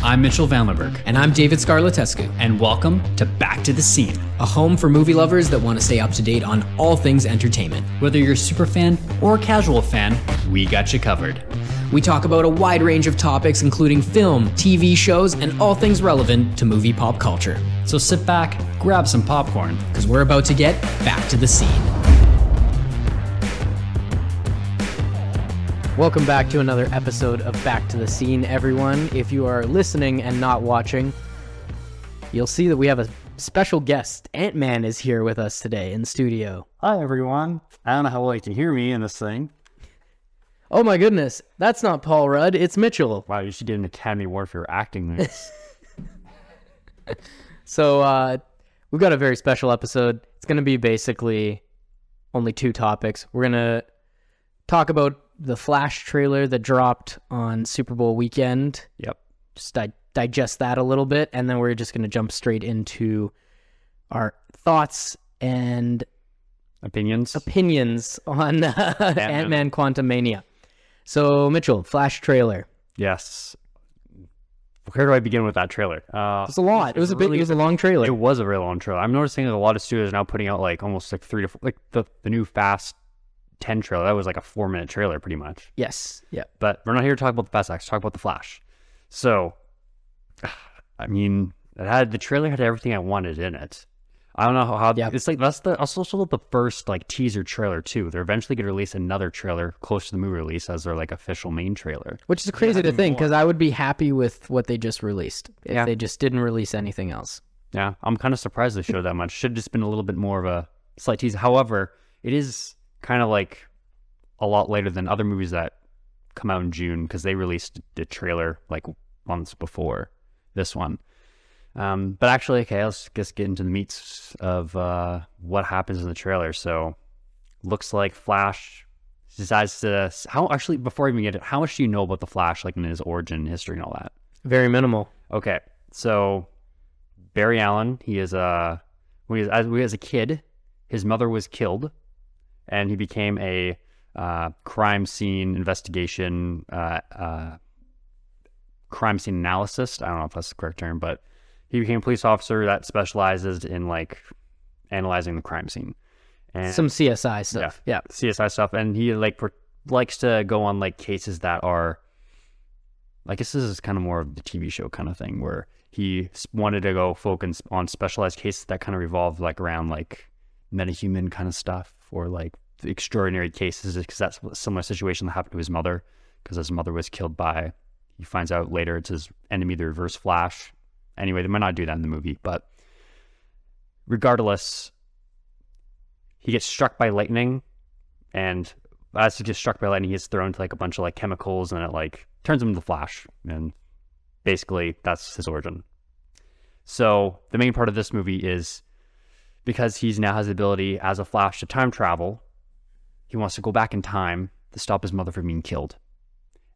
I'm Mitchell Vanlerberg, And I'm David Scarlatescu, and welcome to Back to the Scene. a home for movie lovers that want to stay up to date on all things entertainment. Whether you're a super fan or a casual fan, we got you covered. We talk about a wide range of topics, including film, TV shows, and all things relevant to movie pop culture. So sit back, grab some popcorn. Because we're about to get back to the scene. Welcome back to another episode of Back to the Scene, everyone. If you are listening and not watching, you'll see that we have a special guest. Ant Man is here with us today in studio. Hi everyone. I don't know how well you can hear me in this thing. Oh my goodness, that's not Paul Rudd, it's Mitchell. Wow, you should get an Academy Award for your acting this. So, uh, we've got a very special episode. It's going to be basically only two topics. We're going to talk about the Flash trailer that dropped on Super Bowl weekend. yep. Just di- digest that a little bit, and then we're just going to jump straight into our thoughts and Opinions? opinions on uh, Ant Man Quantumania. So, Mitchell, Flash trailer. yes. Where do I begin with that trailer? Uh, It's a lot. It was a big. It was a long trailer. it was a real long trailer. I'm noticing that a lot of studios are now putting out like almost like three to four, like the, the new Fast 10 trailer. That was like a four minute trailer pretty much. yes. Yeah. But we're not here to talk about the Fast X, talk about the Flash. So, I mean, it had the trailer had everything I wanted in it. I don't know how, how Yeah. it's like. That's the also also the first like teaser trailer too. They're eventually going to release another trailer close to the movie release as their like official main trailer. Which is crazy to think because I would be happy with what they just released if Yeah. they just didn't release anything else. Yeah, I'm kind of surprised they showed that much. Should have just been a little bit more of a slight teaser. However, it is kind of like a lot later than other movies that come out in June because they released the trailer like months before this one. Um, but actually, okay, let's just get into the meats of uh, what happens in the trailer. So, looks like Flash decides to. How actually before I even get it, how much do you know about the Flash, like in his origin history and all that? Very minimal. Okay, so Barry Allen, he is a when he was, as, when he was a kid, his mother was killed, and he became a uh, crime scene investigation, uh, uh, crime scene analyst. I don't know if that's the correct term, but he became a police officer that specializes in like analyzing the crime scene. And Some CSI stuff. Yeah. CSI stuff, and he like per- likes to go on like cases that are. I guess this is kind of more of the TV show kind of thing where he wanted to go focus on specialized cases that kind of revolve like around like metahuman kind of stuff or like extraordinary cases because that's a similar situation that happened to his mother because his mother was killed by. He finds out later it's his enemy, the Reverse Flash. Anyway, they might not do that in the movie, but regardless, he gets struck by lightning and as he gets struck by lightning, he gets thrown to like a bunch of like chemicals and it like turns him into Flash. And basically that's his origin. So the main part of this movie is because he's now has the ability as a Flash to time travel, he wants to go back in time to stop his mother from being killed.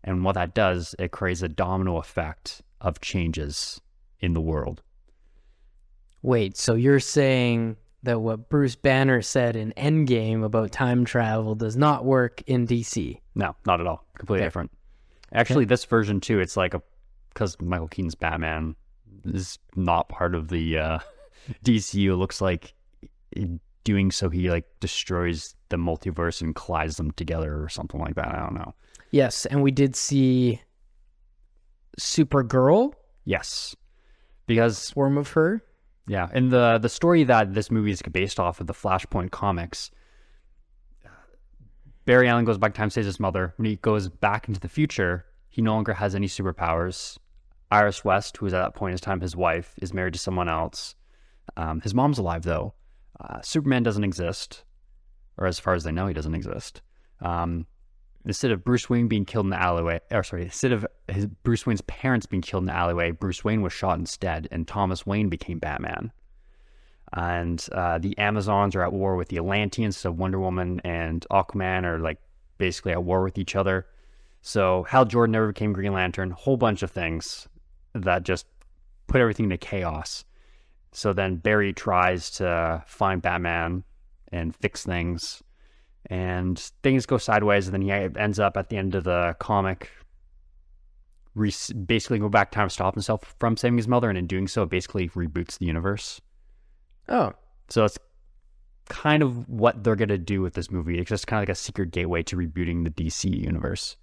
And what that does, it creates a domino effect of changes in the world. Wait, so you're saying that what Bruce Banner said in Endgame about time travel does not work in DC? No, not at all. Completely Okay. different. Actually, this version too, it's like a because Michael Keaton's Batman is not part of the uh, DCU. It looks like in doing so, he like destroys the multiverse and collides them together or something like that. I don't know. Yes, and we did see Supergirl, Yes, because form of her. Yeah, and the the story that this movie is based off of the Flashpoint comics. Barry Allen goes back in time, saves his mother. When he goes back into the future, he no longer has any superpowers. Iris West, who is at that point in time his wife, is married to someone else. Um, his mom's alive though. Uh, Superman doesn't exist, or as far as they know, he doesn't exist. Um, instead of Bruce Wayne being killed in the alleyway, or sorry, instead of his Bruce Wayne's parents being killed in the alleyway, Bruce Wayne was shot instead, and Thomas Wayne became Batman. And uh, the Amazons are at war with the Atlanteans, so Wonder Woman and Aquaman are like basically at war with each other. So Hal Jordan never became Green Lantern. Whole bunch of things that just put everything into chaos. So then Barry tries to find Batman and fix things, and things go sideways. And then he ends up at the end of the comic re- basically go back time to stop himself from saving his mother, and in doing so, basically reboots the universe. Oh, So it's kind of what they're gonna do with this movie. It's just kind of like a secret gateway to rebooting the DC universe.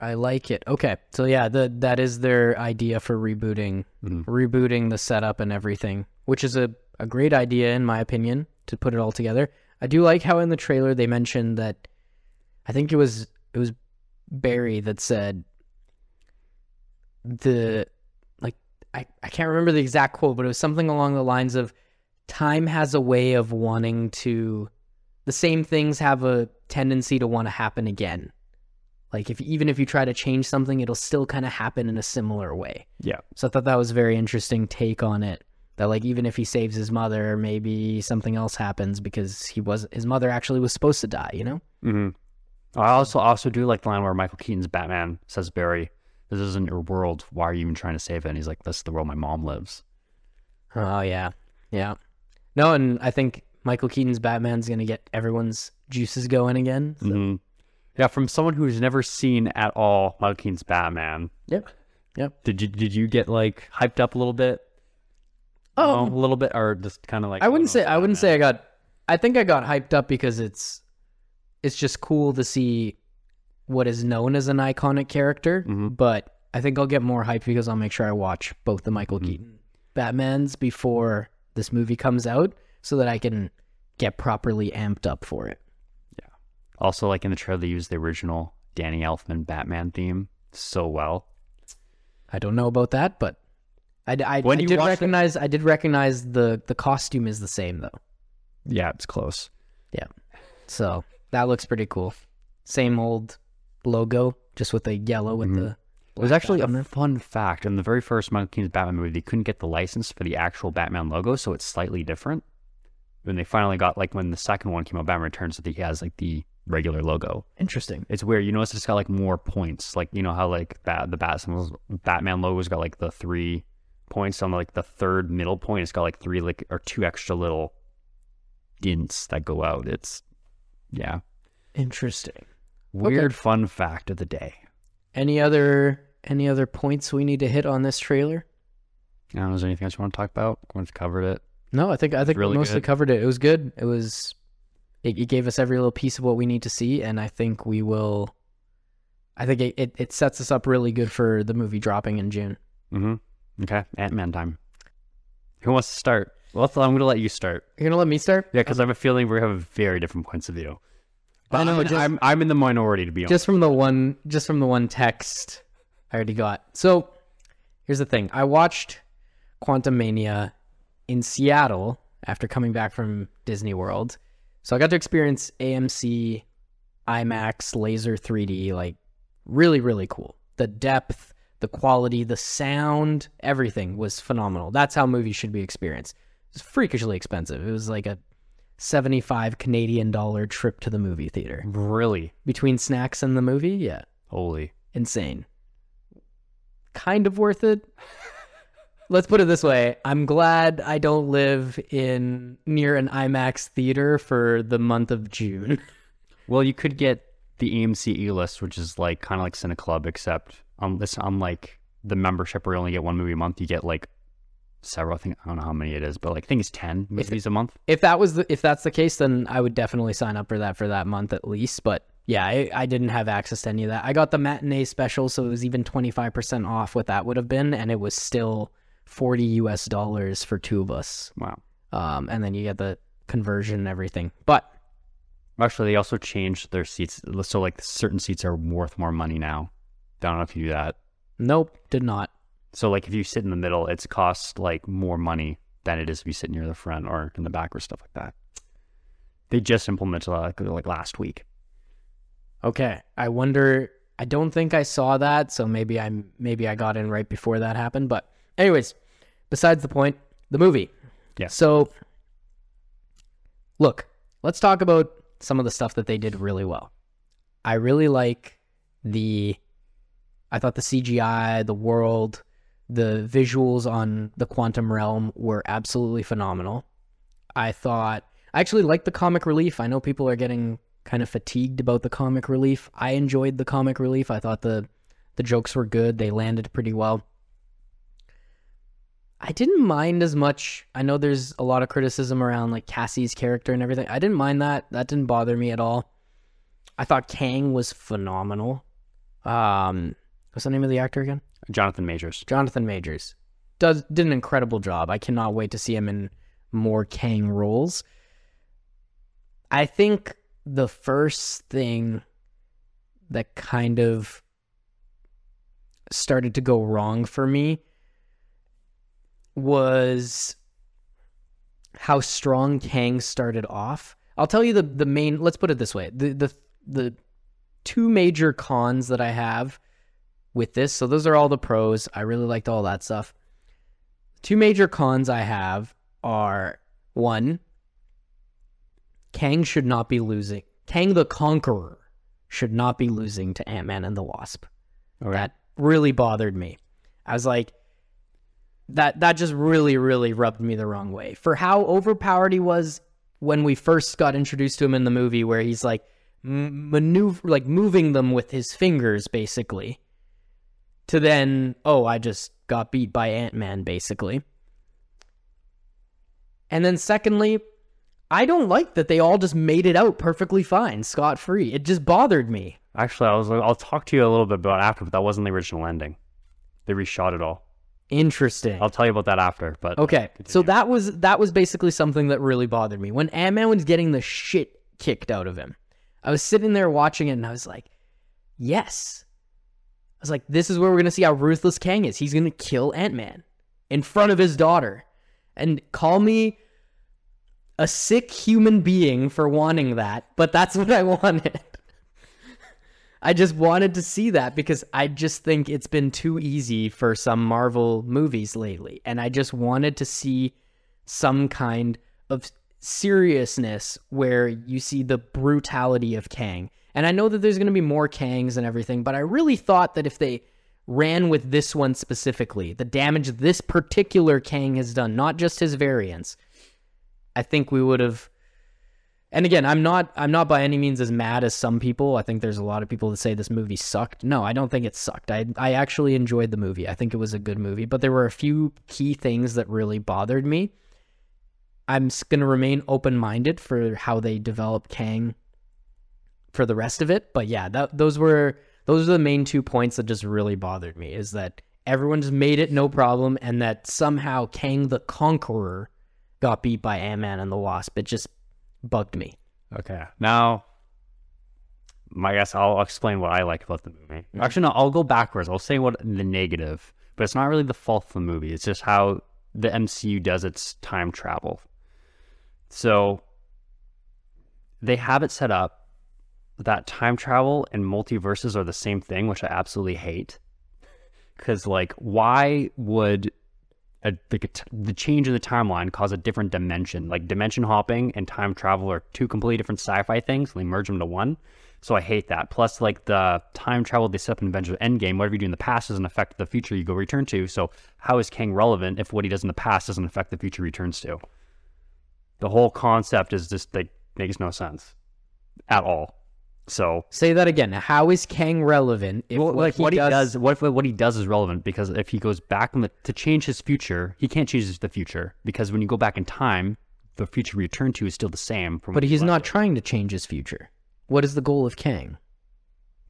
I like it. Okay, so yeah, the that is their idea for rebooting, Mhm. rebooting the setup and everything, which is a a great idea in my opinion to put it all together. I do like how in the trailer they mentioned that I think it was it was Barry that said the like I, I can't remember the exact quote, but it was something along the lines of time has a way of wanting to the same things have a tendency to want to happen again. Like if even if you try to change something, it'll still kind of happen in a similar way. Yeah. So I thought that was a very interesting take on it. That like even if he saves his mother, maybe something else happens because he was his mother actually was supposed to die. You know? hmm I also also do like the line where Michael Keaton's Batman says Barry, "This isn't your world. Why are you even trying to save it?" And he's like, "This is the world my mom lives." Oh yeah, yeah. No, and I think Michael Keaton's Batman's gonna get everyone's juices going again. So- hmm Yeah, from someone who's never seen at all Michael Keaton's Batman. Yep. Yep. Did you did you get like hyped up a little bit? Oh, a little bit, or just kind of like I wouldn't say I wouldn't say I got. I think I got hyped up because it's it's just cool to see what is known as an iconic character. Mhm. But I think I'll get more hyped because I'll make sure I watch both the Michael Mhm. Keaton Batmans before this movie comes out, so that I can get properly amped up for it. Also, like in the trailer, they used the original Danny Elfman Batman theme so well. I don't know about that, but I, I, I did it- recognize I did recognize the the costume is the same though. Yeah, it's close. Yeah, so that looks pretty cool. Same old logo, just with the yellow with Mhm. the. It was actually a there. fun fact. In the very first Michael Keaton's Batman movie, they couldn't get the license for the actual Batman logo, so it's slightly different. When they finally got, like, when the second one came out, Batman Returns, that he has like the regular logo. interesting. It's weird. You notice it's got like more points. Like you know how like that the Bat symbols, Batman logo's got like the three points on like the third middle point. It's got like three like or two extra little dints that go out. It's yeah. Interesting. Weird fun fact of the day. Any other any other points we need to hit on this trailer? I don't know, is there anything else you want to talk about? We've covered it. No, I think I think Really we mostly good. covered it. It was good. It was it, it gave us every little piece of what we need to see, and I think we will. I think it, it, it sets us up really good for the movie dropping in June. Mm-hmm. Okay, Ant Man time. Who wants to start? Well, I'm going to let you start. You're gonna let me start? Yeah, because I have a feeling we have very different points of view. I know, I'm, just- I'm I'm in the minority to be honest. just from the one just from the one text I already got. So here's the thing. I watched Quantumania in Seattle after coming back from Disney World. So I got to experience AMC IMAX laser 3D like really really cool. The depth, the quality, the sound, everything was phenomenal. That's how movies should be experienced. It's freakishly expensive. It was like a 75 Canadian dollar trip to the movie theater. Really? Between snacks and the movie, yeah Holy. insane. Kind of worth it. Let's put it this way. I'm glad I don't live in near an IMAX theater for the month of June. Well, you could get the AMC E list, which is like kind of like Cine Club, except on this um, unlike the membership where you only get one movie a month, you get like several. I think I don't know how many it is, but like I think it's ten movies a month. If that was the if that's the case, then I would definitely sign up for that for that month at least. But yeah, I, I didn't have access to any of that. I got the matinee special, so it was even twenty five percent off what that would have been, and it was still forty US dollars for two of us. Wow. Um, and then you get the conversion and everything. But Actually, they also changed their seats, so like certain seats are worth more money now. I Don't know if you do that. nope, did not. So like if you sit in the middle, it's cost like more money than it is if you sit near the front or in the back or stuff like that. They just implemented that like, like last week. Okay. I wonder I don't think I saw that, so maybe I'm maybe I got in right before that happened. But anyways, besides the point, the movie. Yeah. So look, let's talk about some of the stuff that they did really well. I really like the I thought the CGI, the world, the visuals on the quantum realm were absolutely phenomenal. I thought I actually liked the comic relief. I know people are getting kind of fatigued about the comic relief. I enjoyed the comic relief. I thought the The jokes were good. They landed pretty well. I didn't mind as much. I know there's a lot of criticism around like Cassie's character and everything. I didn't mind that. That didn't bother me at all. I thought Kang was phenomenal. Um, what's the name of the actor again? Jonathan Majors. Jonathan Majors does did an incredible job. I cannot wait to see him in more Kang roles. I think the first thing that kind of started to go wrong for me was how strong Kang started off. I'll tell you the the main let's put it this way. The the the two major cons that I have with this. So those are all the pros. I really liked all that stuff. Two major cons I have are one, Kang should not be losing. Kang the Conqueror should not be losing to Ant Man and the Wasp. Okay. That really bothered me. I was like, that that just really, really rubbed me the wrong way. For how overpowered he was when we first got introduced to him in the movie, where he's like maneuver, like moving them with his fingers, basically. To then, oh, I just got beat by Ant Man, basically. And then, secondly, I don't like that they all just made it out perfectly fine, scot free. It just bothered me. Actually, i was i'll talk to you a little bit about after, but that wasn't the original ending. They reshot it all. Interesting. I'll tell you about that after. But Okay, so that was that was basically something that really bothered me when Ant Man was getting the shit kicked out of him. I was sitting there watching it, and I was like, "Yes." I was like, "This is where we're gonna see how ruthless Kang is. He's gonna kill Ant Man in front of his daughter, and call me a sick human being for wanting that, but that's what I wanted." I just wanted to see that because I just think it's been too easy for some Marvel movies lately. And I just wanted to see some kind of seriousness where you see the brutality of Kang. And I know that there's going to be more Kangs and everything, but I really thought that if they ran with this one specifically, the damage this particular Kang has done, not just his variants, I think we would have and again, I'm not I'm not by any means as mad as some people. I think there's a lot of people that say this movie sucked. No, I don't think it sucked. I I actually enjoyed the movie. I think it was a good movie, but there were a few key things that really bothered me. I'm going to remain open-minded for how they develop Kang for the rest of it, but yeah, that those were those are the main two points that just really bothered me is that everyone just made it no problem and that somehow Kang the Conqueror got beat by Ant-Man and the Wasp. It just bugged me. Okay. Now, I guess I'll explain what I like about the movie. Mm-hmm. Actually, no, I'll go backwards. I'll say what the negative, but it's not really the fault of the movie. It's just how the MCU does its time travel. So they have it set up that time travel and multiverses are the same thing, which I absolutely hate. Because, like, why would a, like a t- the change in the timeline cause a different dimension? Like, dimension hopping and time travel are two completely different sci fi things, and they merge them to one. So I hate that. Plus, like the time travel they set up in Avengers Endgame, whatever you do in the past doesn't affect the future you go return to. So how is Kang relevant if what he does in the past doesn't affect the future he returns to? The whole concept is just like makes no sense at all. So Say that again. How is Kang relevant if well, what like he what he does, does, what if what he does is relevant because if he goes back in the, to change his future, he can't change the future because when you go back in time, the future you return to is still the same. From But he's not left trying to change his future. What is the goal of Kang?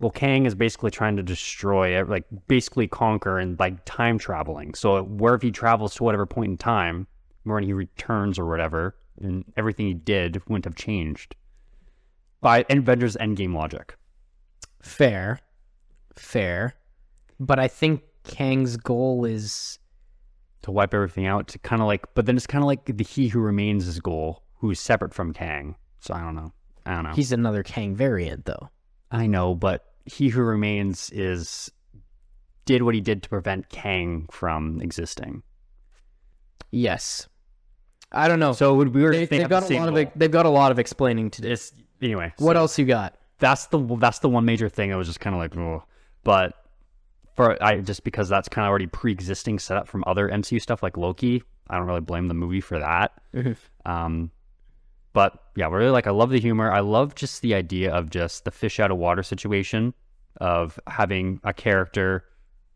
Well, Kang is basically trying to destroy, it, like basically conquer and like time traveling. So wherever he travels to whatever point in time, when he returns or whatever, and everything he did wouldn't have changed by Avengers Endgame logic. Fair. Fair. But I think Kang's goal is To wipe everything out, to kind of like, but then it's kind of like the He Who Remains' his goal, who's separate from Kang. So I don't know. I don't know. he's another Kang variant though. I know, but He Who Remains is did what he did to prevent Kang from existing. Yes. I don't know. So would we were they, they've got a lot of goal. it, they've got a lot of explaining to do. It's anyway. What so else you got? That's the that's the one major thing. I was just kind of like, oh. but for I just because that's kind of already pre-existing setup from other MCU stuff like Loki. I don't really blame the movie for that. Mhm. Um, but yeah, really like I love the humor. I love just the idea of just the fish out of water situation of having a character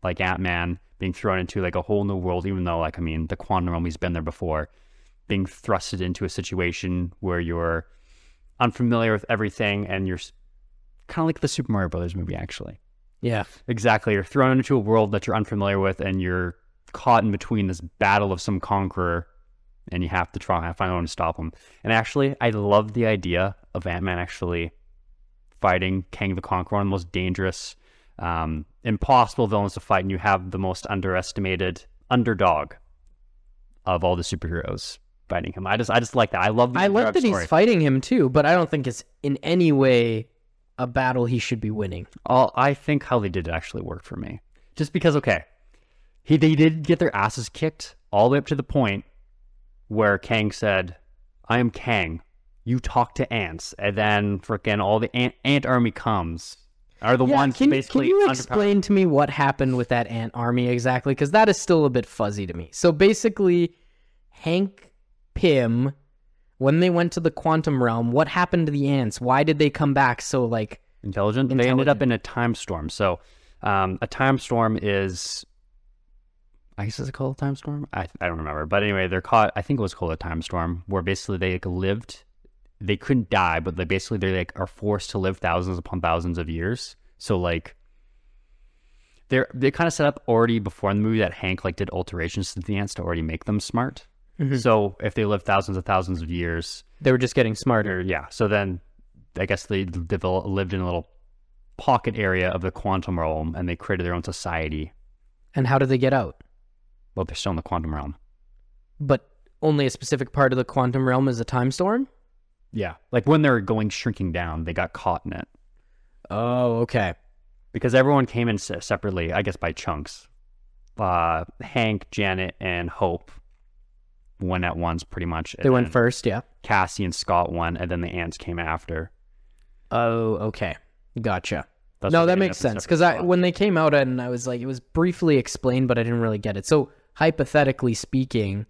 like Ant Man being thrown into like a whole new world, even though like I mean the quantum realm he's been there before, being thrusted into a situation where you're unfamiliar with everything and you're kind of like the Super Mario Brothers movie actually. Yeah. Exactly. You're thrown into a world that you're unfamiliar with and you're caught in between this battle of some conqueror and you have to try and find a way to stop him. And actually, I love the idea of Ant Man actually fighting Kang the Conqueror, one of the most dangerous, um, impossible villains to fight, and you have the most underestimated underdog of all the superheroes fighting him. I just, I just like that. I love. The I like that story. he's fighting him too, but I don't think it's in any way a battle he should be winning. All I think how they did actually worked for me. Just because, okay, he they did get their asses kicked all the way up to the point where Kang said, "I am Kang. You talk to ants," and then freaking all the ant, ant army comes. Are the ones can, basically can you explain to me what happened with that ant army exactly? Because that is still a bit fuzzy to me. So basically, Hank Pym, when they went to the quantum realm, what happened to the ants? Why did they come back so like? intelligent. They ended up in a time storm. So, um, a time storm is, I guess is it called a time storm? I, I don't remember. But anyway, they're caught. I think it was called a time storm, where basically they like, lived. They couldn't die, but they basically they like are forced to live thousands upon thousands of years. So like. They're, they kind of set up already before in the movie that Hank like did alterations to the ants to already make them smart. So if they lived thousands of thousands of years, They were just getting smarter. yeah. So then, I guess they develop, lived in a little pocket area of the quantum realm, and they created their own society. And how did they get out? Well, they're still in the quantum realm. But only a specific part of the quantum realm is a time storm. Yeah, like when they're going shrinking down, they got caught in it Oh, okay. because everyone came in separately. I guess by chunks. Uh, Hank, Janet, and Hope went at once, pretty much. They went first, yeah. Cassie and Scott won, and then the ants came after. Oh, okay. Gotcha. That's no, that makes sense because I when they came out and I was like, it was briefly explained, but I didn't really get it. So hypothetically speaking,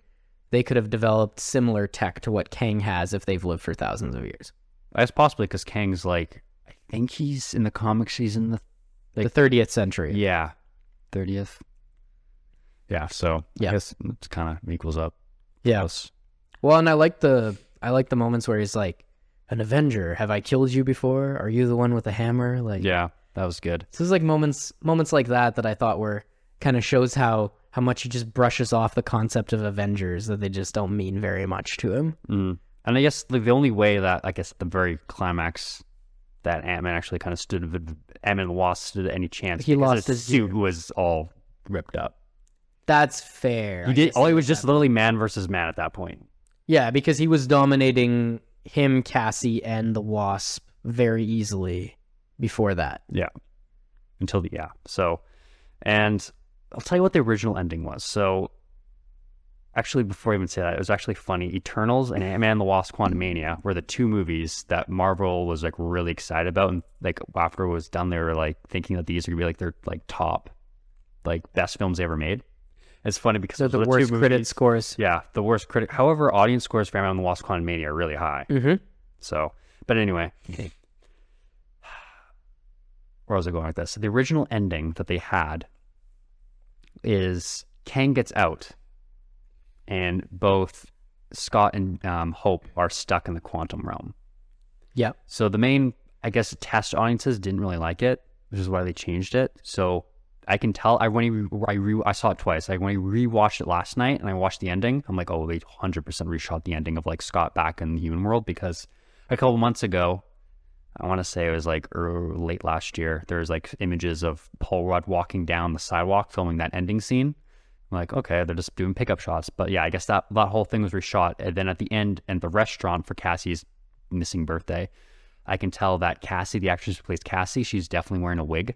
they could have developed similar tech to what Kang has if they've lived for thousands of years. That's possibly because Kang's like, I think he's in the comics. He's in the the 30th century. Yeah, thirtieth. Yeah, so Yeah. I guess it kind of equals up. Yeah. Well, and I like the I like the moments where he's like, "An Avenger, have I killed you before? Are you the one with the hammer?" Like, Yeah, that was good. So there's like moments moments like that that I thought were kind of shows how how much he just brushes off the concept of Avengers that they just don't mean very much to him. Mm. And I guess like, the only way that I guess at the very climax that Ant Man actually kind of stood, Ant Man Wasp stood any chance. He because lost his suit was all ripped up. That's fair. Oh, he did. All he was just literally man versus man at that point. yeah, because he was dominating him, Cassie, and the Wasp very easily before that. Yeah. Until the yeah. So, and I'll tell you what the original ending was. So, actually, before I even say that, it was actually funny. Eternals and Ant Man and the Wasp: Quantumania were the two movies that Marvel was like really excited about, and like after it was done, they were like thinking that these are gonna be like their like top, like best films they ever made. It's funny because the worst two credit scores. Yeah, the worst critic. However, audience scores for Ant Man and the Wasp: Quantumania are really high. Mm-hmm. So, but anyway, where was I going with this? The original ending that they had is Kang gets out, and both Scott and um, Hope are stuck in the quantum realm. Yep. So the main, I guess, test audiences didn't really like it, which is why they changed it. So I can tell. I when I I, re, I saw it twice. Like when I rewatched it last night and I watched the ending, I'm like, oh, they 100% reshot the ending of like Scott back in the human world because a couple months ago, I want to say it was like early, late last year. There was like images of Paul Rudd walking down the sidewalk filming that ending scene. I'm like, okay, they're just doing pickup shots. But yeah, I guess that that whole thing was reshot. And then at the end, and the restaurant for Cassie's missing birthday, I can tell that Cassie, the actress who plays Cassie, she's definitely wearing a wig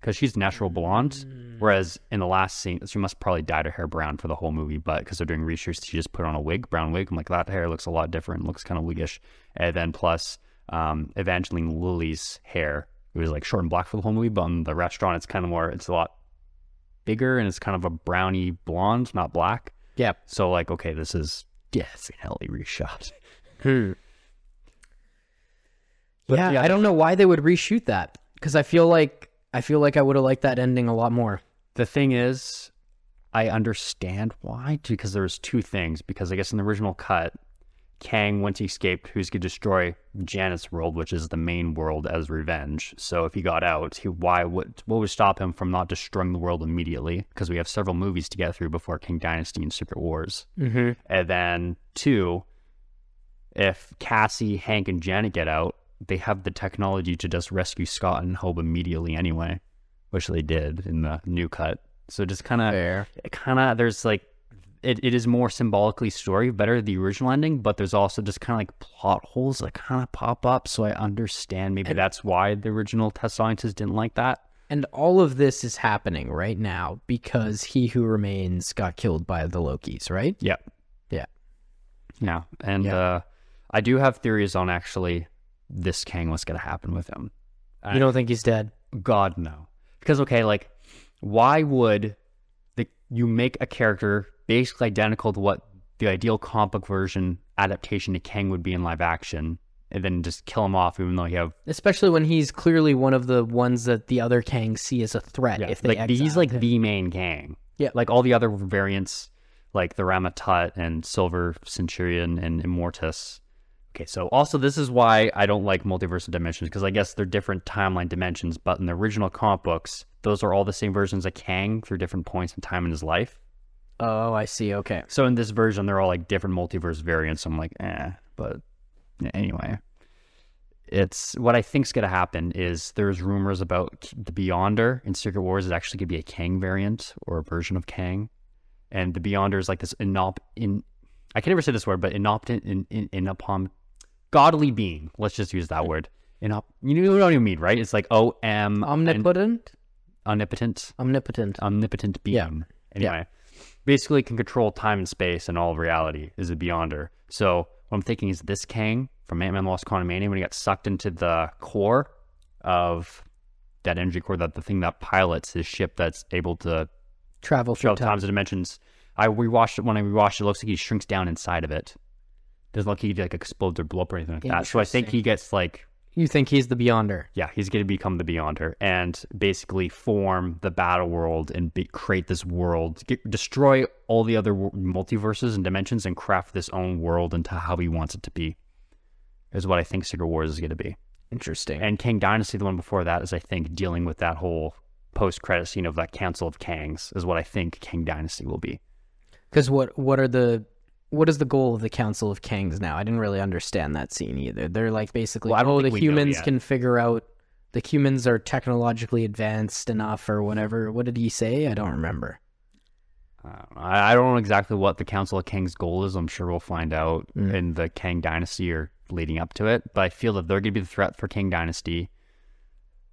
because she's natural blonde. Whereas in the last scene, she must probably dyed her hair brown for the whole movie, but because they're doing research, she just put on a wig, brown wig. I'm like, that hair looks a lot different, looks kind of wiggish. And then plus um, Evangeline Lilly's hair, it was like short and black for the whole movie, but in the restaurant, it's kind of more, it's a lot bigger and it's kind of a browny blonde, not black. Yep. So like, okay, this is definitely reshot. Hmm. But yeah, yeah, I don't know why they would reshoot that because I feel like I feel like I would have liked that ending a lot more. The thing is, I understand why because there was two things. Because I guess in the original cut, Kang, once he escaped, who's going to destroy Janet's world, which is the main world, as revenge. So if he got out, he why would what would stop him from not destroying the world immediately? Because we have several movies to get through before Kang Dynasty and Secret Wars. Mm-hmm. And then two, if Cassie, Hank, and Janet get out, they have the technology to just rescue Scott and Hope immediately anyway, which they did in the new cut. So just kind of, kind of, there's like, it, it is more symbolically story, better the original ending, but there's also just kind of like plot holes that kind of pop up. So I understand maybe that's why the original test scientists didn't like that. And all of this is happening right now because he who remains got killed by the Lokis, right? Yeah. Yeah. Yeah. And Yeah. uh, I do have theories on actually this Kang, what's going to happen with him. You don't think he's dead? God no. Because okay, like why would the you make a character basically identical to what the ideal comic book version adaptation to Kang would be in live action and then just kill him off even though you have Especially when he's clearly one of the ones that the other Kangs see as a threat. If they like he's like him. the main Kang. Yeah. Like all the other variants like the Rama-Tut and Silver Centurion and Immortus. Okay, so also this is why I don't like multiversal dimensions because I guess they're different timeline dimensions, but in the original comic books, those are all the same versions of Kang through different points in time in his life. Oh, I see. Okay. So in this version, they're all like different multiverse variants. I'm like, eh, but anyway, it's what I think's gonna happen is there's rumors about the Beyonder in Secret Wars is actually gonna be a Kang variant or a version of Kang, and the Beyonder is like this inop in I can never say this word, but inoptent in in, in upon godly being. Let's just use that word. You know what I mean, right? It's like O M Omnipotent? omnipotent Omnipotent. omnipotent being. Yeah. Anyway, basically can control time and space and all of reality is a Beyonder. So what I'm thinking is this Kang from Ant-Man Lost Quantumania when he got sucked into the core of that energy core, that the thing that pilots his ship that's able to Travel through travel time. times and dimensions. I rewatched it when I rewatched it. it looks like he shrinks down inside of it. Doesn't look like he like explodes or blow up or anything like that. So I think he gets like You think he's the Beyonder? yeah, he's going to become the Beyonder and basically form the battle world and be, create this world, get, destroy all the other wo- multiverses and dimensions, and craft this own world into how he wants it to be. Is what I think Secret Wars is going to be. Interesting. And Kang Dynasty, the one before that, is I think dealing with that whole post-credit scene of that Council of Kangs. Is what I think King Dynasty will be. Because what what are the what is the goal of the Council of Kangs now? I didn't really understand that scene either. They're like basically, Well, oh, the think we know humans can figure out the humans are technologically advanced enough or whatever. What did he say? I don't remember. Uh, I, don't know exactly what the Council of Kangs' goal is. I'm sure we'll find out Mm. in the Kang Dynasty or leading up to it. But I feel that they're going to be the threat for Kang Dynasty.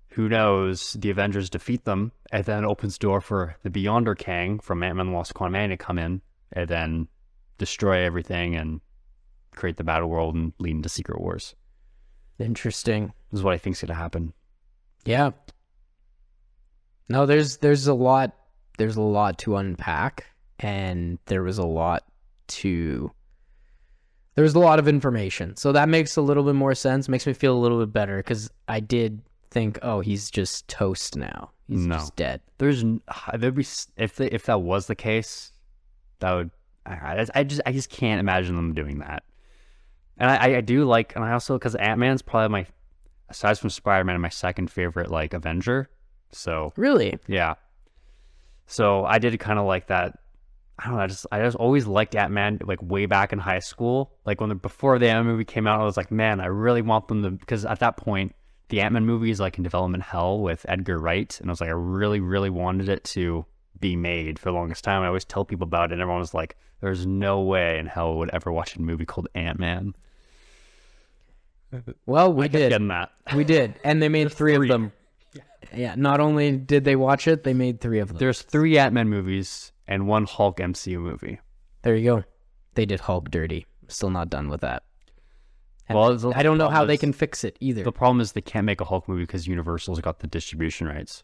Who knows? The Avengers defeat them, and then opens door for the Beyonder Kang from Ant-Man: Lost Quantumania to come in and then destroy everything and create the battle world and lead into Secret Wars. Interesting. This is what I think is going to happen. Yeah. No, there's there's a lot there's a lot to unpack and there was a lot to there's a lot of information. So that makes a little bit more sense, makes me feel a little bit better cuz I did think, "Oh, he's just toast now. He's No. just dead." There's be if they, if that was the case, that would I, I- just I just can't imagine them doing that. And I, I do like, and I also because Ant Man's probably my aside from Spider Man, my second favorite like Avenger. So Really? yeah, so I did kind of like that. I don't know. I just I just always liked Ant Man like way back in high school. Like when the before the Ant movie came out, I was like, man, I really want them to because at that point the Ant Man movie is like in development hell with Edgar Wright, and I was like, I really really wanted it to be made for the longest time. I always tell people about it, and everyone was like, "There's no way in hell I would ever watch a movie called Ant Man." Well, we did. getting that. We did. And they made 3 of them. Yeah, not only did they watch it, they made 3 of them. There's three Ant Man movies and one Hulk MCU movie. There you go. They did Hulk dirty. Still not done with that. And Well, I don't know how they can fix it either. The problem is they can't make a Hulk movie because Universal's got the distribution rights.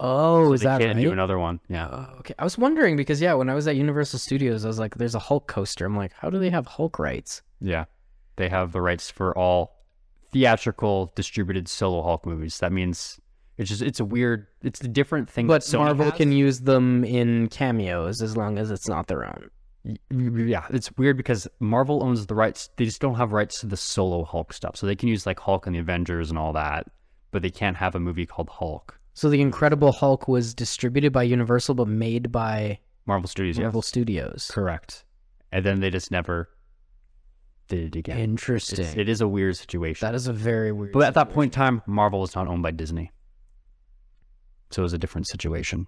Oh, is they that can't right? do another one. Yeah. Oh, okay. I was wondering because yeah, when I was at Universal Studios, I was like, "There's a Hulk coaster." I'm like, "How do they have Hulk rights?" Yeah. They have the rights for all theatrical distributed solo Hulk movies. That means It's just it's a weird. It's a different thing. But Marvel has. can use them in cameos as long as it's not their own. Yeah, it's weird because Marvel owns the rights. They just don't have rights to the solo Hulk stuff. So they can use like Hulk and the Avengers and all that, but they can't have a movie called Hulk. So the Incredible Hulk was distributed by Universal but made by Marvel Studios, Marvel Studios. correct. And then they just never did it again. Interesting. It's, it is a weird situation. that is a very weird. but at that point in time, Marvel was not owned by Disney, so it was a different situation.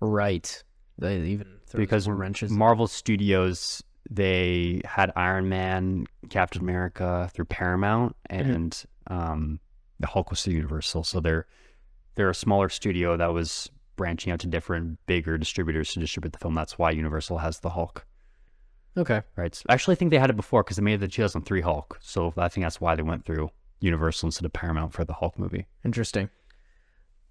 right? They even because wrenches. Marvel Studios they had Iron Man, Captain America through Paramount, Mm-hmm. and um, the Hulk was through Universal. So they're they're a smaller studio that was branching out to different bigger distributors to distribute the film. That's why Universal has the Hulk, okay. right? So actually, I think they had it before because they made the 2003 Hulk. So I think that's why they went through Universal instead of Paramount for the Hulk movie. Interesting.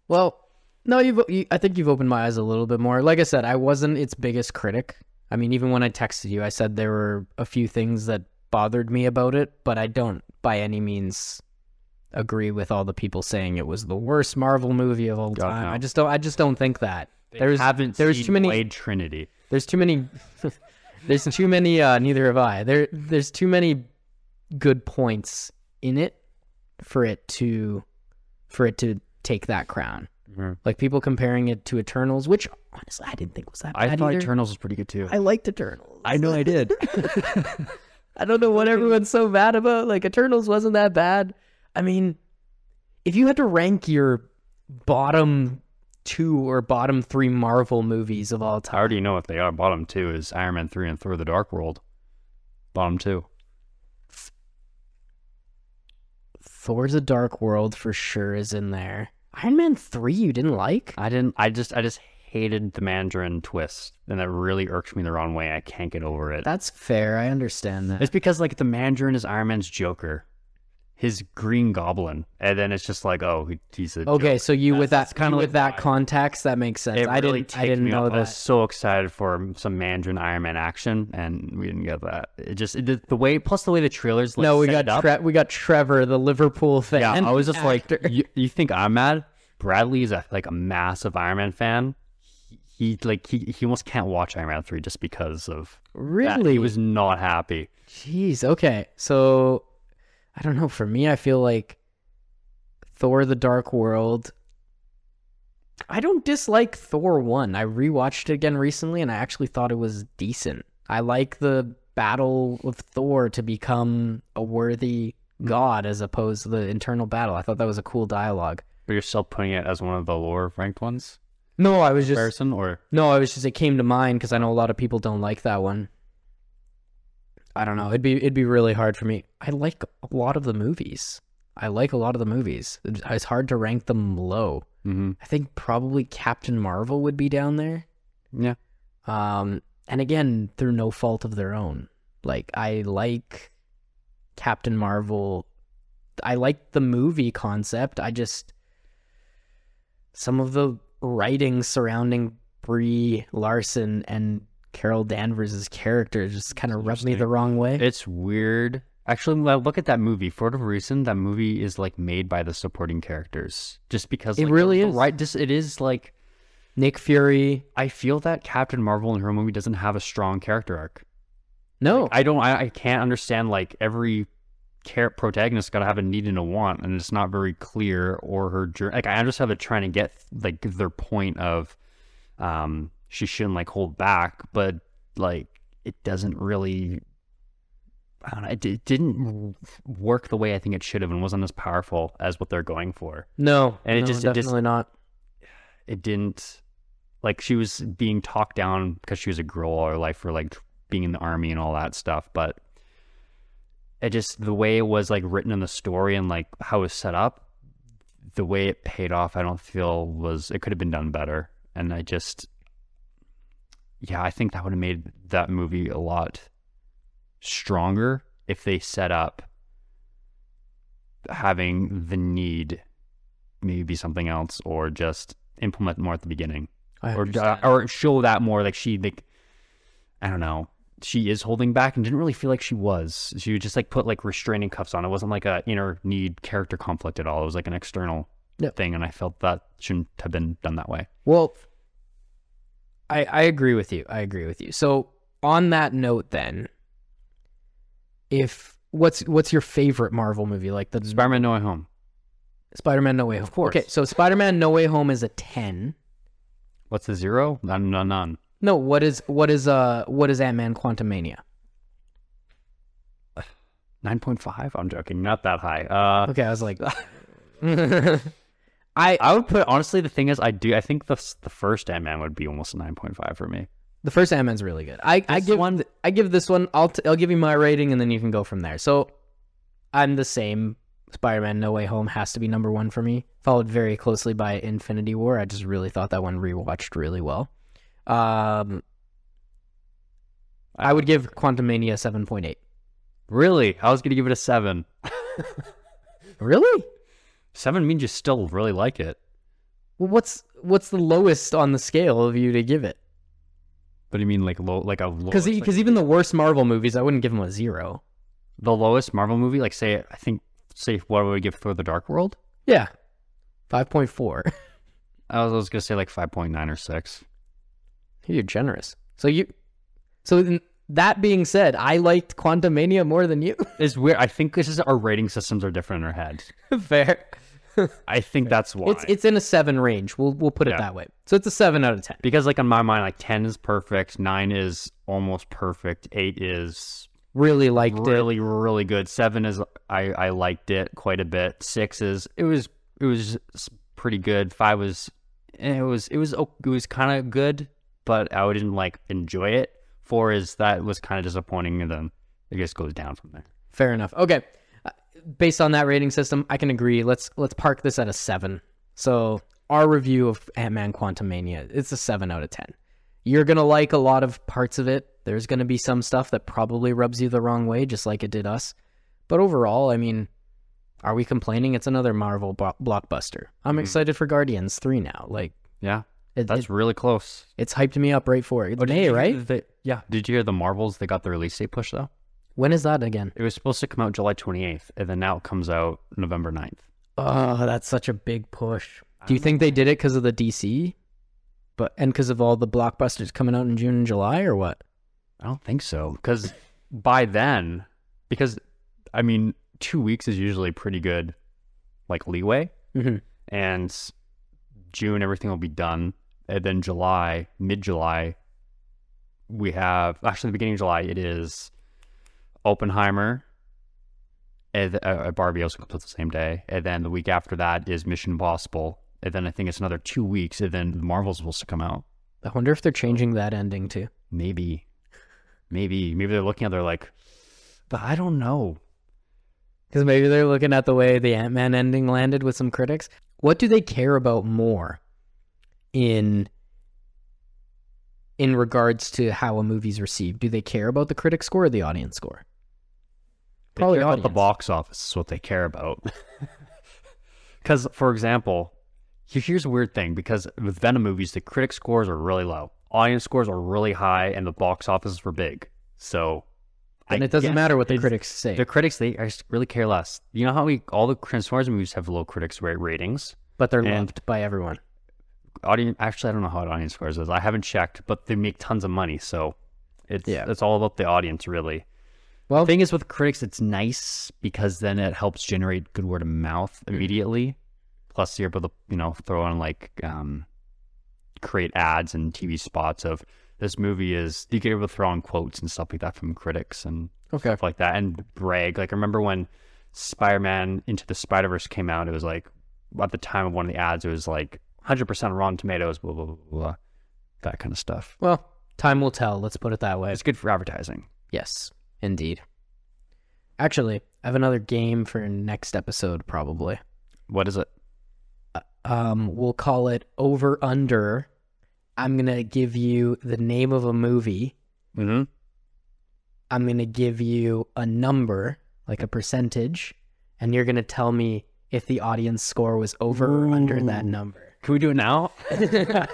Well, no, you've. You, I think you've opened my eyes a little bit more. Like I said, I wasn't its biggest critic. I mean, even when I texted you, I said there were a few things that bothered me about it, but I don't by any means agree with all the people saying it was the worst Marvel movie of all God, time. no. I just don't. I just don't think that. There's haven't there's too many Blade Trinity. there's too many there's too many uh neither have i there there's too many good points in it for it to for it to take that crown Mhm. like people comparing it to eternals which honestly i didn't think was that I bad thought either. Eternals was pretty good too. i liked eternals I know I did. i don't know what everyone's so mad about like eternals wasn't that bad i mean if you had to rank your bottom two or bottom three marvel movies of all time, I already know what they are. Bottom two is Iron Man 3 and Thor the Dark World. Bottom two. Thor's a Dark World for sure is in there. Iron Man 3 you didn't like? I didn't, I just, I just hated the Mandarin twist. And that really irks me the wrong way. I can't get over it. That's fair. I understand that. It's because, like, the Mandarin is Iron Man's Joker, his Green Goblin. And then it's just like, oh, he, he's a. Okay, so you with that kinda with that why. context that makes sense. It I really didn't I didn't know off. I so excited for some Mandarin Iron Man action, and we didn't get that. It just it, the, the way, plus the way the trailers like, No, we got up. Tre- we got Trevor, the Liverpool fan. Yeah, I was just actor. like, you, you think I'm mad? Bradley is a, like a massive Iron Man fan. He, he like he, he almost can't watch Iron Man three just because of that. really He was not happy. Jeez, okay. So I don't know, for me I feel like Thor the Dark World I don't dislike Thor 1. I rewatched it again recently and I actually thought it was decent. I like the battle of Thor to become a worthy god as opposed to the internal battle. I thought that was a cool dialogue. But you're still putting it as one of the lower ranked ones. No, I was just Comparison or No, I was just it came to mind because I know a lot of people don't like that one. I don't know. It'd be it'd be really hard for me. I like a lot of the movies. I like a lot of the movies. It's hard to rank them low. mm-hmm. I think probably Captain Marvel would be down there. yeah. Um, and again, through no fault of their own. Like I like Captain Marvel. I like the movie concept. I just some of the writing surrounding Brie Larson and Carol Danvers' character just kind of rubbed me the wrong way. It's weird. Actually, when I look at that movie. For whatever reason, that movie is like made by the supporting characters, just because It really is. Right? Just it is like Nick Fury. I feel that Captain Marvel in her movie doesn't have a strong character arc. No, I don't. I, I can't understand like every char- protagonist got to have a need and a want, and it's not very clear. Or her journey. Like I understand they're trying to get like their point of, um, she shouldn't like hold back, but like it doesn't really. I don't know. It, it didn't work the way I think it should have, and wasn't as powerful as what they're going for. no, And it no, just- it just- definitely not. it didn't like she was being talked down because she was a girl all her life for like being in the army and all that stuff but it just the way it was like written in the story and like how it was set up the way it paid off i don't feel was it could have been done better and i just yeah i think that would have made that movie a lot stronger if they set up having the need maybe be something else or just implement more at the beginning. Or uh, or show that more like she like I don't know she is holding back and didn't really feel like she was. She would just like put like restraining cuffs on. It wasn't like a inner need character conflict at all. It was like an external thing, and I felt that shouldn't have been done that way. Well, I I agree with you. I agree with you. So on that note, then, if what's what's your favorite Marvel movie? Like the Spider-Man: No Way Home. Spider-Man No Way Home. Of course. Okay, so Spider-Man No Way Home is a ten. What's the zero? None, none, none. No, what is what is uh what is Ant-Man Quantumania? Nine point five. I'm joking. Not that high. Uh, Okay, I was like, I I would put honestly. The thing is, I do. I think the the first Ant-Man would be almost a nine point five for me. the first Ant-Man's really good. I I give one- I give this one. I'll t- I'll give you my rating, and then you can go from there. So, I'm the same. Spider-Man No Way Home has to be number one for me. Followed very closely by Infinity War. I just really thought that one rewatched really well. Um, I would give Quantumania seven point eight. Really, I was gonna give it a seven. Really? Seven means you still really like it. Well, what's what's the lowest on the scale of you to give it? But you mean like low, like a low, Because because even the worst Marvel movies, I wouldn't give them a zero. the lowest Marvel movie, like say, I think, say, what would we give Thor: The Dark World? Yeah, five point four. I was, I was gonna say like five point nine or six. You're generous. So you, so then, that being said, I liked Quantumania more than you. It's weird. I think this is our rating systems are different in our heads. Fair. I think that's why. It's it's in a seven range. We'll we'll put it Yeah. that way. So it's a seven out of ten. because like in my mind, like ten is perfect, nine is almost perfect, eight is Really liked it. really really good, seven is I I liked it quite a bit, six is it was it was pretty good, five was eh, it was it was it was kind of good, but I didn't like enjoy it. Four is that was kind of disappointing, and then it just goes down from there. Fair enough. Okay. Based on that rating system, I can agree. Let's let's park this at a seven. So our review of Ant Man Quantumania, it's a seven out of ten. You're gonna like a lot of parts of it. There's gonna be some stuff that probably rubs you the wrong way, just like it did us. But overall, I mean, are we complaining? It's another Marvel blo- blockbuster. I'm mm-hmm. excited for Guardians three now. Like Yeah, it, that's it- really close. it's hyped me up right for it. It's Oh, May, you right? yeah. Did you hear the Marvels? They got the release date push though. When is that again? It was supposed to come out July 28th, and then now it comes out November 9th. Oh, that's such a big push. Do you think they did it because of the DC, but and because of all the blockbusters coming out in June and July, or what? I don't think so, because by then, because I mean, two weeks is usually pretty good, like leeway, Mm-hmm. and June everything will be done, and then July, mid July, we have actually the beginning of July it is Oppenheimer. And uh, uh, Barbie also comes out the same day, and then the week after that is Mission Impossible, and then I think it's another two weeks, and then Marvel's supposed to come out. I wonder if they're changing that ending too. Maybe, maybe, maybe they're looking at. They're like, but I don't know. Because maybe they're looking at the way the Ant Man ending landed with some critics. What do they care about more in in regards to how a movie's received? Do they care about the critic score or the audience score? Probably about the box office is what they care about. Because, for example, here's a weird thing. Because with Venom movies, the critic scores are really low, audience scores are really high, and the box offices were big. So, And I it doesn't matter what the critics say. The critics, they I really care less. You know how we all the Transformers movies have low critics rate ratings. but they're loved by everyone. Audience, actually, I don't know how audience scores is. I haven't checked, but they make tons of money, so it's Yeah. it's all about the audience, really. Well, the thing is with critics, it's nice because then it helps generate good word of mouth immediately. Plus, you're able to you know throw on like um, create ads and TV spots of this movie is. You get able to throw on quotes and stuff like that from critics and okay. stuff like that and brag. Like I remember when Spider-Man Into the Spider-Verse came out, it was like at the time of one of the ads, it was like 100% Rotten Tomatoes, blah blah blah, blah that kind of stuff. Well, time will tell. Let's put it that way. It's good for advertising. Yes, indeed. Actually, I have another game for next episode, probably. What is it? Um, we'll call it Over Under. I'm going to give you the name of a movie. Mm-hmm. I'm going to give you a number, like a percentage, and you're going to tell me if the audience score was over or under that number. Can we do it now?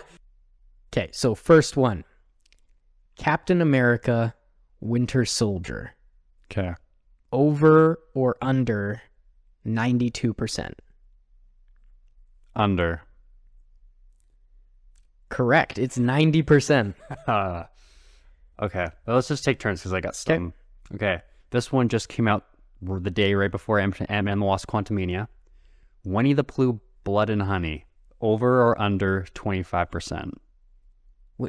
Okay, so first one Captain America Winter Soldier. Okay. Over or under 92%. Under. Correct. It's 90%. Uh, okay, well, let's just take turns because I got some. Okay, this one just came out the day right before Ant Man and the Lost Quantumania. Winnie the Pooh, Blood and Honey, over or under twenty five percent. W-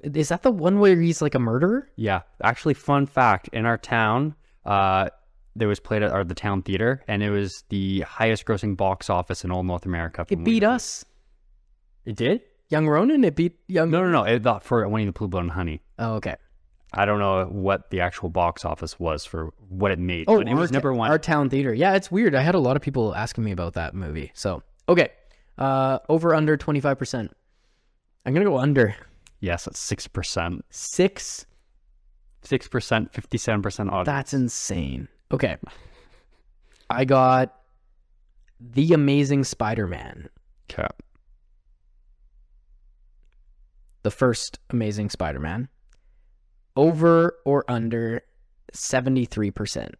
Is that the one where he's like a murderer? Yeah, actually, fun fact: in our town, uh, there was played at our, the town theater, and it was the highest grossing box office in all North America. It beat us. It did? Young Ronan, it beat Young. No, no, no. It, the- for Winnie the Pooh, Blood and Honey. Oh, okay. I don't know what the actual box office was for what it made, Oh, but it was number one. Our town theater. Yeah, it's weird. I had a lot of people asking me about that movie. So, okay. Uh, over under 25%. I'm going to go under. Yes, it's six percent. Six. Six percent, fifty-seven percent odd. That's insane. Okay. I got The Amazing Spider Man, Okay. the first Amazing Spider Man. Over or under 73%.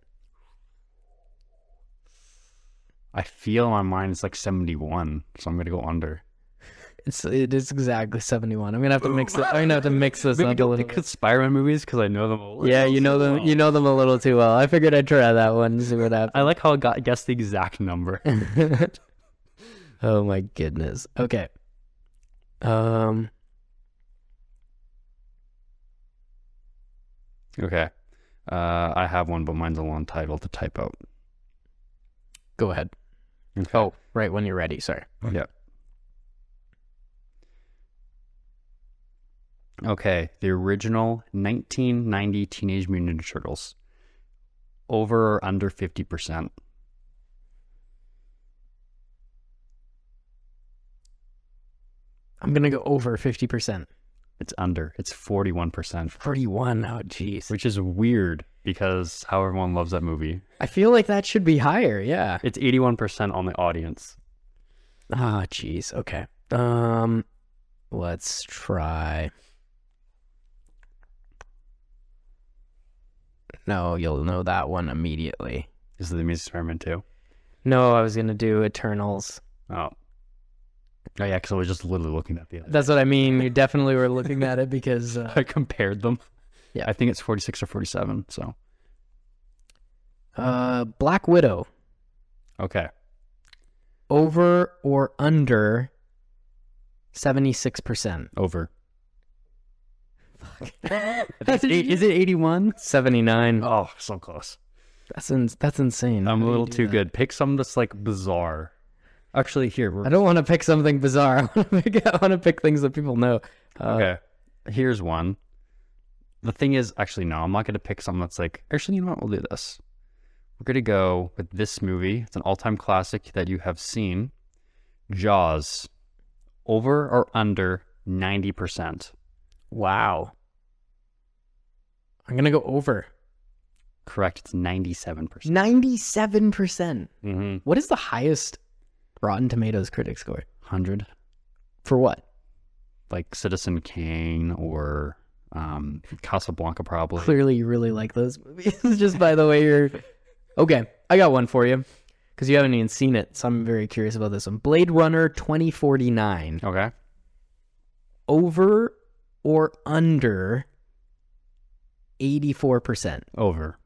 I feel my mind is like seventy-one, so I'm gonna go under. It's it is exactly 71. I'm gonna have to mix it. I'm gonna have to mix this Maybe up a little bit. Spider-Man movies because I know them. A little Yeah, you know them. well. You know them a little too well. I figured I'd try that one. See what happens. I like how I got guess the exact number. oh my goodness. Okay. Um. okay. Uh, I have one, but mine's a long title to type out. Go ahead. Okay. Oh, right when you're ready. Sorry. Yeah. Okay, the original 1990 Teenage Mutant Ninja Turtles. Over or under 50%? I'm gonna go over 50 percent. It's under. It's 41%, 41. Oh, jeez. which is weird because how everyone loves that movie. I feel like that should be higher. Yeah. It's 81% on the audience. Ah, jeez. Okay. Um, let's try. No, you'll know that one immediately. This is the Amazing Spider-Man 2. No, I was gonna do Eternals. Oh. Oh yeah, because I was just literally looking at the other. That's what I mean. You definitely were looking at it because uh, I compared them. Yeah. I think it's 46 or 47. So uh, Black Widow okay, over or under seventy six percent. over. That's eight, is it 81? Seventy nine. Oh, so close. That's in, that's insane. I'm How a little too that? good. Pick some that's like bizarre. Actually, here we're I don't want to pick something bizarre. I want to pick, I want to pick things that people know. Uh, okay. Here's one. The thing is, actually, no, I'm not gonna pick something that's like. Actually, you know what? We'll do this. We're gonna go with this movie. It's an all-time classic that you have seen. Jaws. Over or under ninety percent. Wow. I'm gonna go over Correct. It's ninety-seven percent. ninety seven percent. Mm-hmm. What is the highest Rotten Tomatoes critic score Hundred. for what? Like Citizen Kane or um, Casablanca, probably. Clearly, you really like those movies, just by the way you're. Okay, I got one for you because you haven't even seen it, so I'm very curious about this one. Blade Runner 2049. Okay. Over or under 84%. Over.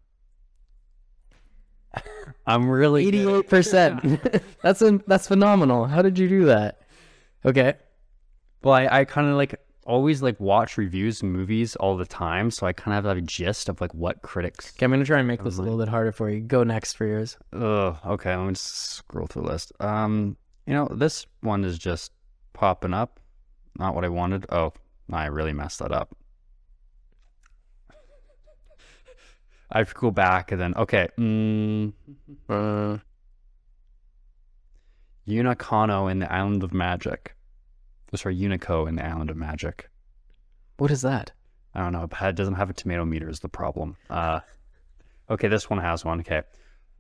I'm really 88%. that's a, that's phenomenal. How did you do that? Okay. Well, I, I kind of like always like watch reviews and movies all the time, so I kind of have a gist of like what critics. Okay, I'm going to try and make this a little bit harder for you. Go next for yours. Ugh. Okay, let me just scroll through the list. Um, you know, this one is just popping up. Not what I wanted. Oh, I really messed that up. I have to go back and then okay. Mm, Uh, Unicano in the Island of Magic. Oh, sorry, Unico in the Island of Magic. what is that? I don't know. It doesn't have a tomato meter is the problem. Uh, okay, this one has one. Okay.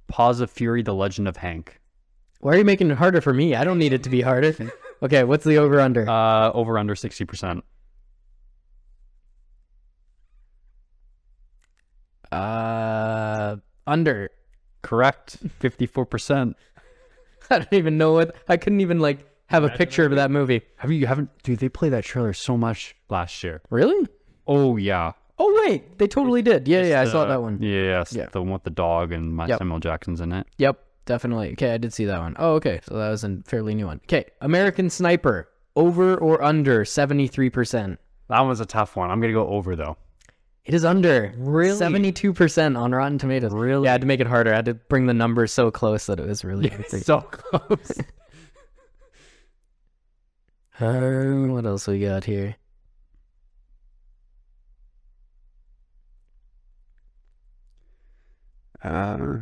Paws of Fury, The Legend of Hank. Why are you making it harder for me? I don't need it to be harder. Okay, what's the over under? Uh, over under 60%. Uh, under. Correct. 54%. I don't even know what. I couldn't even like have a picture of that movie. Have you haven't dude, they played that trailer so much last year. Really? Oh yeah. Oh wait, they totally did. Yeah, yeah, I saw that one. Yeah, yes, Yeah. the one with the dog and my Yep. Samuel Jackson's in it. Yep, definitely. Okay, I did see that one. Oh, okay, so that was a fairly new one. Okay, American Sniper, over or under seventy three percent. That was a tough one. I'm gonna go over though. It is under Really? seventy two percent on Rotten Tomatoes. Really? Yeah, I had to make it harder. I had to bring the numbers so close that it was really. so close. Uh, what else we got here? uh,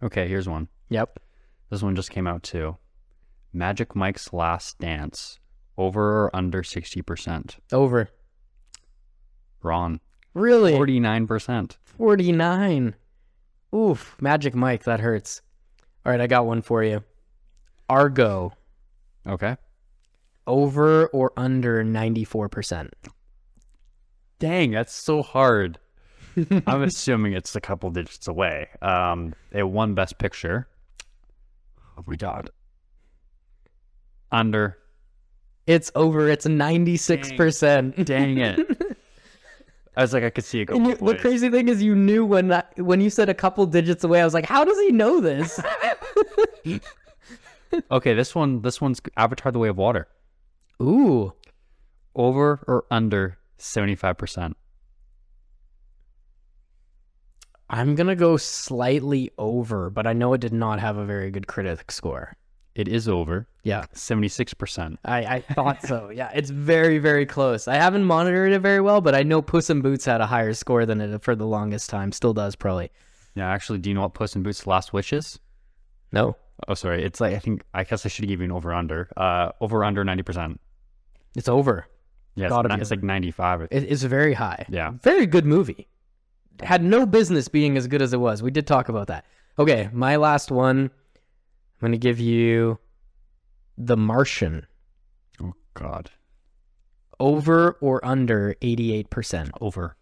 okay, here's one. Yep. This one just came out too. Magic Mike's Last Dance. Over or under 60%? Over. Ron. Really? 49%. 49. Oof. Magic Mike, that hurts. All right, I got one for you. Argo, Okay. over or under 94%? Dang, that's so hard. I'm assuming it's a couple digits away. Um, it won Best Picture. Oh my god. Under. It's over. It's 96%. Dang it. I was like, I could see it go. You, the crazy thing is, you knew when that, when you said a couple digits away. I was like, "How does he know this?" Okay, this one. This one's Avatar: The Way of Water. Ooh, Over or under seventy-five percent. I'm gonna go slightly over, but I know it did not have a very good critic score. It is over Yeah, seventy-six percent. I, I thought so. Yeah, it's very, very close. I haven't monitored it very well, but I know Puss in Boots had a higher score than it for the longest time. Still does, probably. Yeah, actually, do you know what Puss in Boots: The Last Wish is? No, Oh, sorry. It's like I think I guess I should give you an over under. Uh, over under ninety percent. it's over. Yeah, it's, Gotta ni- be it's like ninety-five. It is very high. Yeah. Very good movie. Had no business being as good as it was. We did talk about that. Okay, my last one. I'm going to give you The Martian. Oh God. Over or under 88%. Over.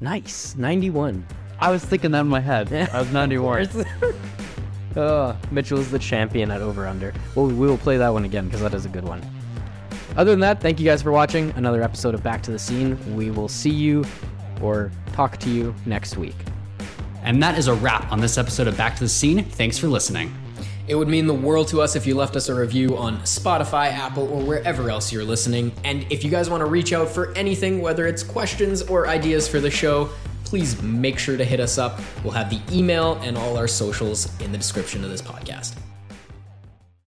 Nice. 91. I was thinking that in my head. I was ninety-one. oh, Mitchell's the champion at over under. Well, we will play that one again because that is a good one. Other than that, thank you guys for watching another episode of Back to the Scene. We will see you or talk to you next week. And that is a wrap on this episode of Back to the Scene. Thanks for listening. It would mean the world to us if you left us a review on Spotify, Apple, or wherever else you're listening. And if you guys want to reach out for anything, whether it's questions or ideas for the show, please make sure to hit us up. We'll have the email and all our socials in the description of this podcast.